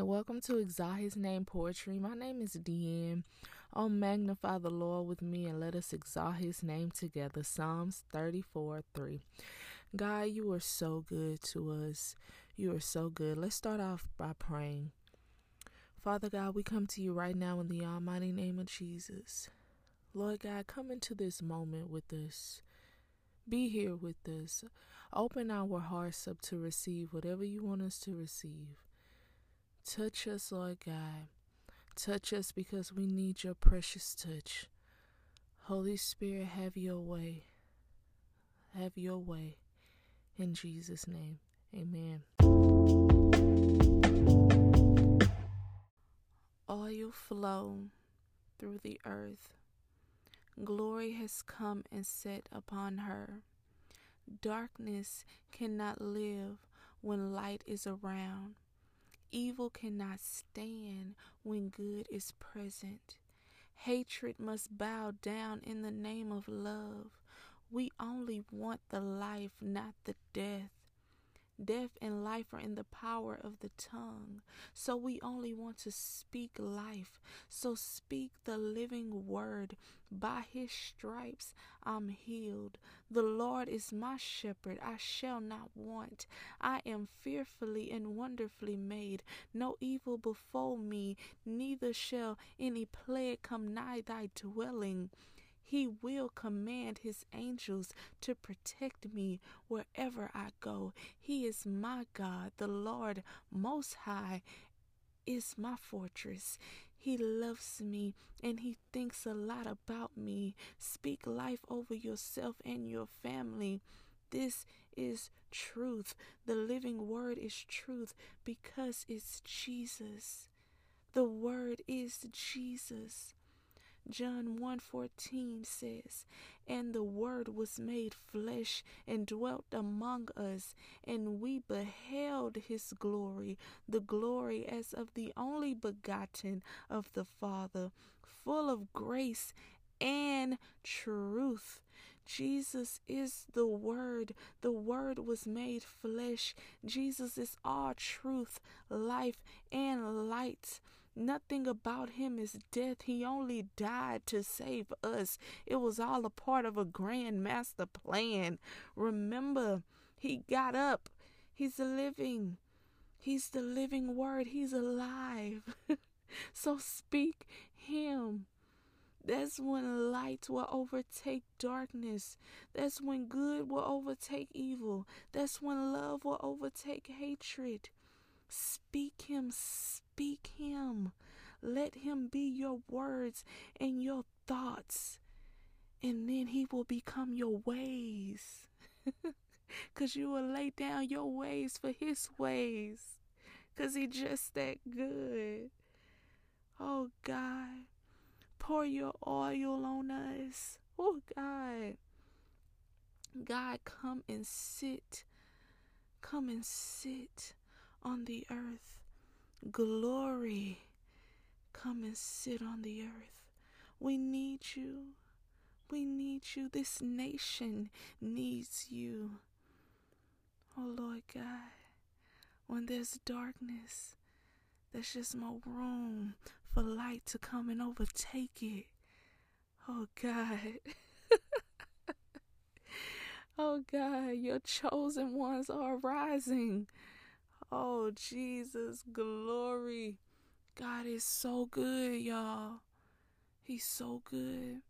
Amen. Welcome to Exalt His Name Poetry. My name is Deanne. Oh, magnify the Lord with me and let us exalt His name together. Psalms 34 3. God, you are so good to us. You are so good. Let's start off by praying. Father God, we come to you right now in the almighty name of Jesus. Lord God, come into this moment with us. Be here with us. Open our hearts up to receive whatever you want us to receive. Touch us, Lord God. Touch us because we need your precious touch. Holy Spirit, have your way. Have your way. In Jesus' name, amen. Oil flow through the earth. Glory has come and set upon her. Darkness cannot live when light is around. Evil cannot stand when good is present. Hatred must bow down in the name of love. We only want the life, not the death. Death and life are in the power of the tongue. So we only want to speak life. So speak the living word. By his stripes I'm healed. The Lord is my shepherd. I shall not want. I am fearfully and wonderfully made. No evil befall me, neither shall any plague come nigh thy dwelling. He will command his angels to protect me wherever I go. He is my God, the Lord Most High is my fortress. He loves me and he thinks a lot about me. Speak life over yourself and your family. This is truth. The living word is truth because it's Jesus. The word is Jesus. John 1:14 says, "And the word was made flesh and dwelt among us, and we beheld his glory, the glory as of the only begotten of the Father, full of grace and truth." Jesus is the Word. The Word was made flesh. Jesus is all truth, life, and light. Nothing about him is death. He only died to save us. It was all a part of a grand master plan. Remember, he got up. He's living. He's the living word. He's alive. so speak him. That's when light will overtake darkness. That's when good will overtake evil. That's when love will overtake hatred. Speak him, speak him. Let him be your words and your thoughts. And then he will become your ways. Because you will lay down your ways for his ways. Because he just that good. Oh, God. Pour your oil on us. Oh, God. God, come and sit. Come and sit on the earth. Glory, come and sit on the earth. We need you. We need you. This nation needs you. Oh, Lord God, when there's darkness, there's just more room for light to come and overtake it. Oh, God. oh, God, your chosen ones are rising. Oh, Jesus, glory. God is so good, y'all. He's so good.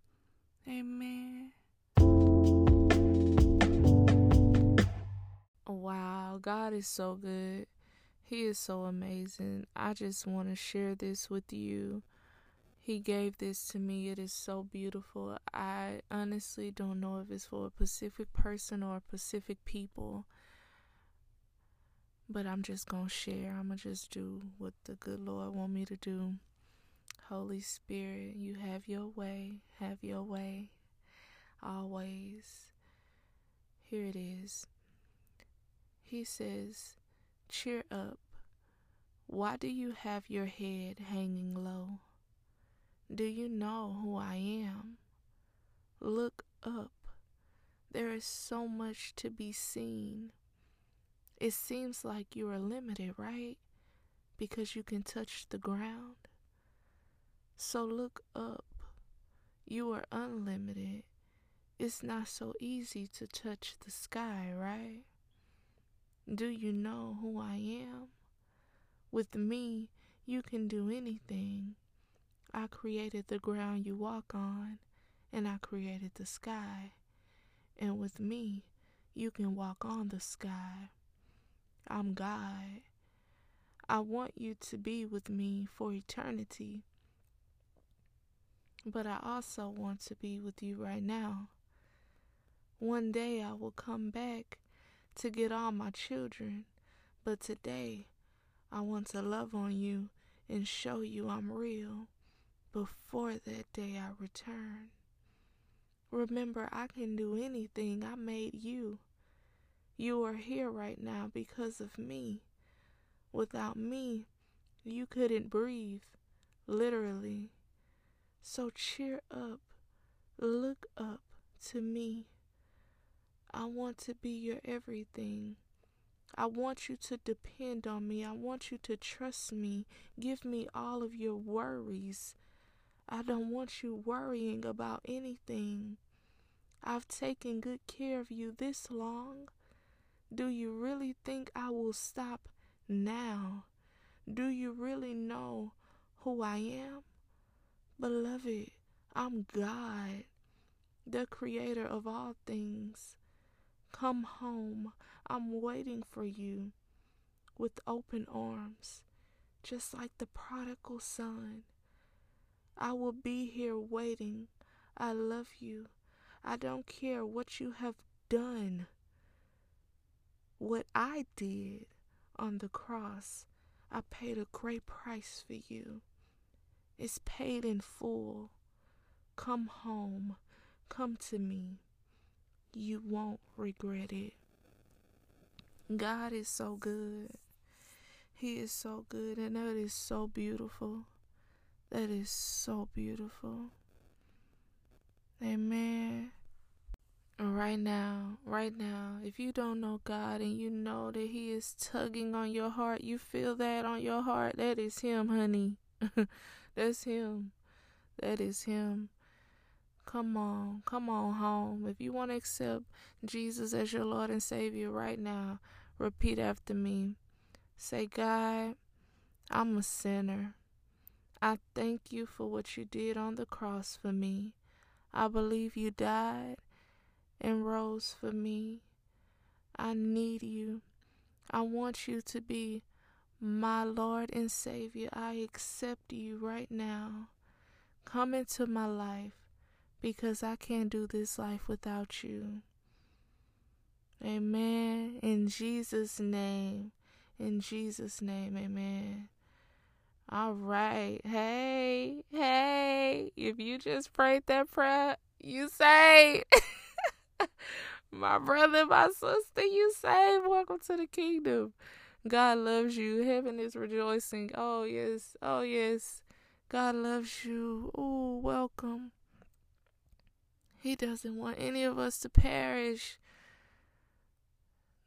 Amen. Wow, God is so good. He is so amazing. I just want to share this with you. He gave this to me. It is so beautiful. I honestly don't know if it's for a Pacific person or a Pacific people. But I'm just going to share. I'm going to just do what the good Lord want me to do. Holy Spirit, you have your way. Have your way. Always. Here it is. He says, Cheer up. Why do you have your head hanging low? Do you know who I am? Look up. There is so much to be seen. It seems like you are limited, right? because you can touch the ground. So look up. You are unlimited. It's not so easy to touch the sky, right? Do you know who I am? With me, you can do anything. I created the ground you walk on, and I created the sky. And with me, you can walk on the sky. I'm God. I want you to be with me for eternity. But I also want to be with you right now. One day I will come back to get all my children, but today I want to love on you and show you I'm real before that day I return. Remember, I can do anything. I made you. You are here right now because of me. Without me, you couldn't breathe, literally. So cheer up. Look up to me. I want to be your everything. I want you to depend on me. I want you to trust me. Give me all of your worries. I don't want you worrying about anything. I've taken good care of you this long. Do you really think I will stop now? Do you really know who I am? Beloved, I'm God, the creator of all things. Come home. I'm waiting for you with open arms, just like the prodigal son. I will be here waiting. I love you. I don't care what you have done. What I did on the cross, I paid a great price for you. It's paid in full. Come home. Come to me. You won't regret it. God is so good. He is so good, and that is so beautiful. That is so beautiful. Amen. Right now, right now, if you don't know God and you know that He is tugging on your heart, you feel that on your heart, that is Him, honey. That's Him. That is Him. Come on, come on home. If you want to accept Jesus as your Lord and Savior right now, repeat after me. Say, God, I'm a sinner. I thank you for what you did on the cross for me. I believe you died and rose for me. I need you. I want you to be my Lord and Savior. I accept you right now. Come into my life because I can't do this life without you. Amen. In Jesus' name. In Jesus' name, amen. All right. Hey, hey. If you just prayed that prayer, you say, my brother, my sister, you say, welcome to the kingdom. God loves you. Heaven is rejoicing. Oh, yes. Oh, yes. God loves you. Oh, welcome. He doesn't want any of us to perish.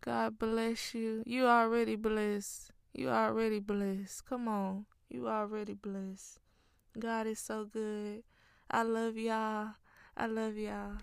God bless you. You already blessed. You already blessed. Come on. You already blessed. God is so good. I love y'all. I love y'all.